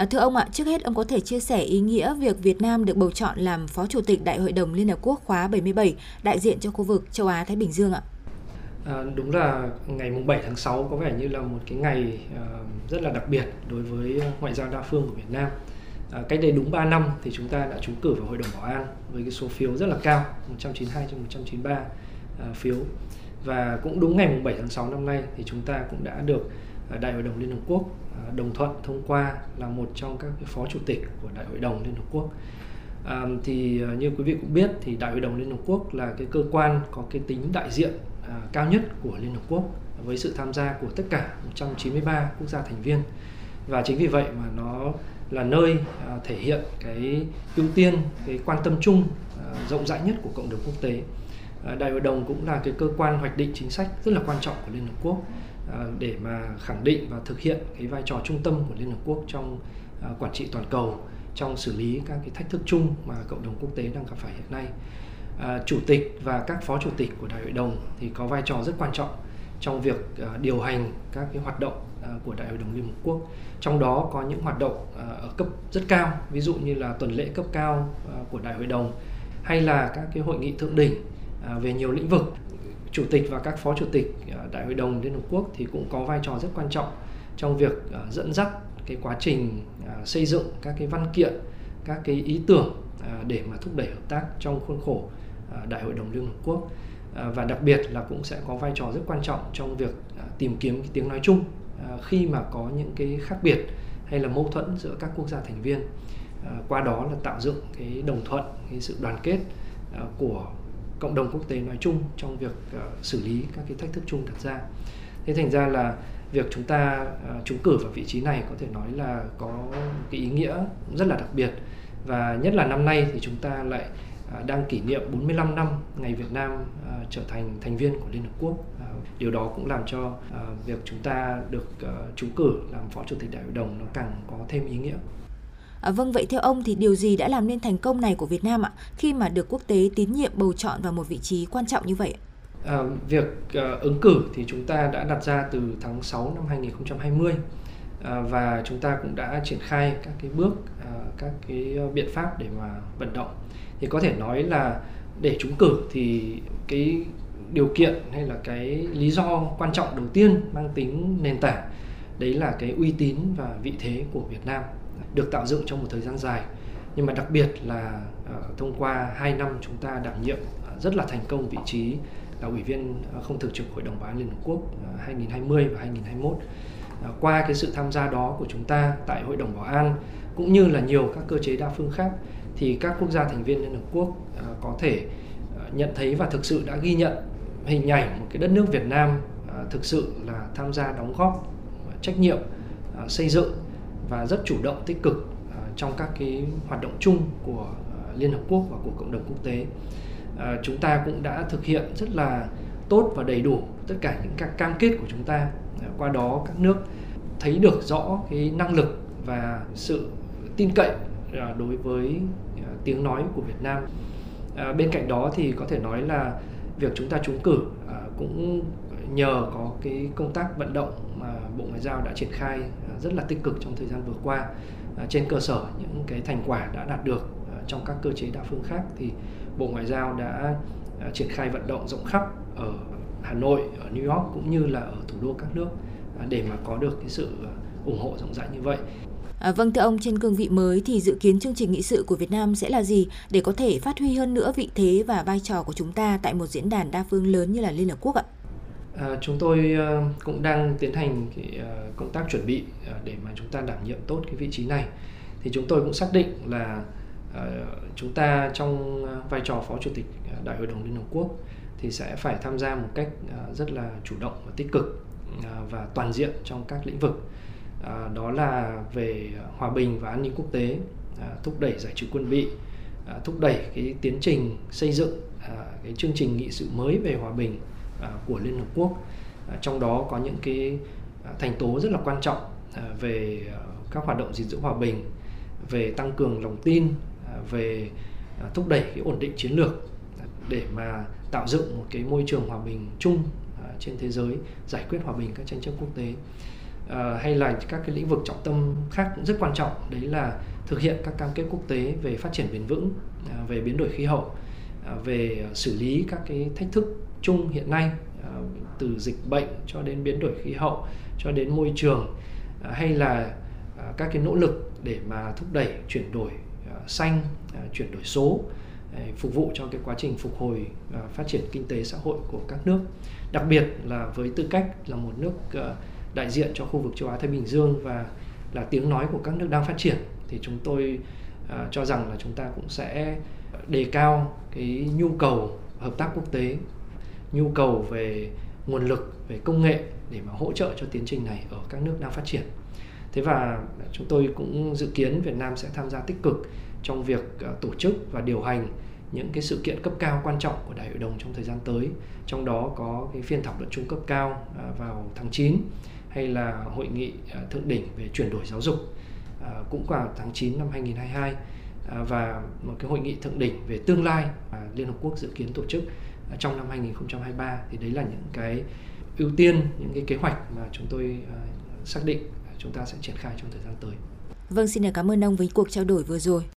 À, thưa ông ạ, trước hết ông có thể chia sẻ ý nghĩa việc Việt Nam được bầu chọn làm Phó Chủ tịch Đại hội đồng Liên Hợp Quốc khóa 77, đại diện cho khu vực châu Á-Thái Bình Dương ạ? À, đúng là ngày mùng 7 tháng 6 có vẻ như là một cái ngày uh, rất là đặc biệt đối với ngoại giao đa phương của Việt Nam. À, cách đây đúng 3 năm thì chúng ta đã trúng cử vào Hội đồng Bảo an với cái số phiếu rất là cao, 192 trên 193 uh, à, phiếu. Và cũng đúng ngày mùng 7 tháng 6 năm nay thì chúng ta cũng đã được Ờ, đại hội đồng Liên Hợp Quốc ờ, đồng thuận thông qua là một trong các phó chủ tịch của Đại hội đồng Liên Hợp Quốc. À, thì ờ, như quý vị cũng biết thì Đại hội đồng Liên Hợp Quốc là cái cơ quan có cái tính đại diện À, cao nhất của Liên Hợp Quốc với sự tham gia của tất cả 193 quốc gia thành viên. Và chính vì vậy mà nó là nơi à, thể hiện cái ưu tiên cái quan tâm chung à, rộng rãi nhất của cộng đồng quốc tế. Đại hội đồng cũng là cái cơ quan hoạch định chính sách rất là quan trọng của Liên Hợp Quốc. À, để mà khẳng định và thực hiện cái vai trò trung tâm của Liên Hợp Quốc trong à, quản trị toàn cầu, trong xử lý các cái thách thức chung mà cộng đồng quốc tế đang gặp phải hiện nay. À, chủ tịch và các phó chủ tịch của đại hội đồng thì có vai trò rất quan trọng trong việc điều hành các cái hoạt động của đại hội đồng liên hợp quốc. Trong đó có những hoạt động ở cấp rất cao, ví dụ như là tuần lễ cấp cao của đại hội đồng, hay là các cái hội nghị thượng đỉnh về nhiều lĩnh vực chủ tịch và các phó chủ tịch ờ, đại hội đồng liên hợp quốc thì cũng có vai trò rất quan trọng trong việc ờ, dẫn dắt cái quá trình ờ, xây dựng các cái văn kiện, các cái ý tưởng để mà thúc đẩy hợp tác trong khuôn khổ Đại hội đồng Liên Hợp Quốc. Và đặc biệt là cũng sẽ có vai trò rất quan trọng trong việc tìm kiếm cái tiếng nói chung khi mà có những cái khác biệt hay là mâu thuẫn giữa các quốc gia thành viên. Qua đó là tạo dựng cái đồng thuận, cái sự đoàn kết của cộng đồng quốc tế nói chung trong việc ờ, xử lý các cái thách thức chung đặt ra thế thành ra là việc chúng ta ờ, trúng cử vào vị trí này có thể nói là có cái ý nghĩa rất là đặc biệt và nhất là năm nay thì chúng ta lại uh, đang kỷ niệm 45 năm ngày Việt Nam uh, trở thành thành viên của Liên Hợp Quốc. Uh, điều đó cũng làm cho việc chúng ta được trúng cử làm Phó Chủ tịch Đại hội đồng nó càng có thêm ý nghĩa. À, vâng, vậy theo ông thì điều gì đã làm nên thành công này của Việt Nam ạ, khi mà được quốc tế tín nhiệm bầu chọn vào một vị trí quan trọng như vậy? À, việc à, ứng cử thì chúng ta đã đặt ra từ tháng 6 năm 2020 à, và chúng ta cũng đã triển khai các cái bước, à, các cái biện pháp để mà vận động thì có thể nói là để trúng cử thì cái điều kiện hay là cái lý do quan trọng đầu tiên mang tính nền tảng đấy là cái uy tín và vị thế của Việt Nam được tạo dựng trong một thời gian dài nhưng mà đặc biệt là uh, thông qua 2 năm chúng ta đảm nhiệm uh, rất là thành công vị trí là ủy viên uh, không thường trực Hội đồng Bảo an Liên Hợp Quốc uh, 2020 và 2021. Uh, qua cái sự tham gia đó của chúng ta tại Hội đồng Bảo an cũng như là nhiều các cơ chế đa phương khác thì các quốc gia thành viên Liên Hợp Quốc có thể nhận thấy và thực sự đã ghi nhận hình ảnh một cái đất nước Việt Nam thực sự là tham gia đóng góp trách nhiệm xây dựng và rất chủ động, tích cực ờ, trong các cái hoạt động chung của ờ, Liên Hợp Quốc và của cộng đồng quốc tế. Ờ, chúng ta cũng đã thực hiện rất là tốt và đầy đủ tất cả những các cam kết của chúng ta. Qua đó các nước thấy được rõ cái năng lực và sự tin cậy đối với tiếng nói của Việt Nam. Bên cạnh đó thì có thể nói là việc chúng ta trúng cử cũng nhờ có cái công tác vận động mà Bộ Ngoại giao đã triển khai à, rất là tích cực trong thời gian vừa qua à, trên cơ sở những cái thành quả đã đạt được à, trong các cơ chế đa phương khác thì Bộ Ngoại giao đã triển khai vận động rộng khắp ở Hà Nội, ở New York cũng như là ở thủ đô các nước để mà có được cái sự ủng hộ rộng rãi như vậy. À, vâng thưa ông, trên cương vị mới thì dự kiến chương trình nghị sự của Việt Nam sẽ là gì để có thể phát huy hơn nữa vị thế và vai trò của chúng ta tại một diễn đàn đa phương lớn như là Liên Hợp Quốc ạ? À, chúng tôi uh, cũng đang tiến hành cái, uh, công tác chuẩn bị uh, để mà chúng ta đảm nhiệm tốt cái vị trí này. Thì chúng tôi cũng xác định là uh, chúng ta trong uh, vai trò phó chủ tịch uh, Đại hội đồng Liên Hợp Quốc thì sẽ phải tham gia một cách uh, rất là chủ động và tích cực uh, và toàn diện trong các lĩnh vực đó là về hòa bình và an ninh quốc tế thúc đẩy giải trừ quân bị thúc đẩy cái tiến trình xây dựng cái chương trình nghị sự mới về hòa bình À, của Liên Hợp Quốc. À, trong đó có những cái à, thành tố rất là quan trọng về các hoạt động gìn giữ hòa bình, về tăng cường lòng tin về thúc đẩy cái ổn định chiến lược để mà tạo dựng một cái môi trường hòa bình chung trên thế giới, giải quyết hòa bình các tranh chấp quốc tế. Hay là các cái lĩnh vực trọng tâm khác cũng rất quan trọng, đấy là thực hiện các cam kết quốc tế về phát triển bền vững về biến đổi khí hậu về xử lý các cái thách thức chung hiện nay à, từ dịch bệnh cho đến biến đổi khí hậu, cho đến môi trường à, hay là à, các cái nỗ lực để mà thúc đẩy chuyển đổi xanh chuyển đổi số phục vụ cho cái quá trình phục hồi phát triển kinh tế xã hội của các nước. Đặc biệt là với tư cách là một nước đại diện cho khu vực châu Á Thái Bình Dương và là tiếng nói của các nước đang phát triển, thì chúng tôi cho rằng là chúng ta cũng sẽ đề cao cái nhu cầu hợp tác quốc tế nhu cầu về nguồn lực, về công nghệ để mà hỗ trợ cho tiến trình này ở các nước đang phát triển. Thế và chúng tôi cũng dự kiến Việt Nam sẽ tham gia tích cực trong việc à, tổ chức và điều hành những cái sự kiện cấp cao quan trọng của đại hội đồng trong thời gian tới. Trong đó có cái phiên thảo luận chung cấp cao à, vào tháng 9 hay là hội nghị à, thượng đỉnh về chuyển đổi giáo dục cũng vào tháng 9 năm 2022 và một cái hội nghị thượng đỉnh về tương lai mà Liên Hợp Quốc dự kiến tổ chức trong năm 2023 thì đấy là những cái ưu tiên những cái kế hoạch mà chúng tôi ờ, xác định chúng ta sẽ triển khai trong thời gian tới. Vâng, xin cảm ơn ông với cuộc trao đổi vừa rồi.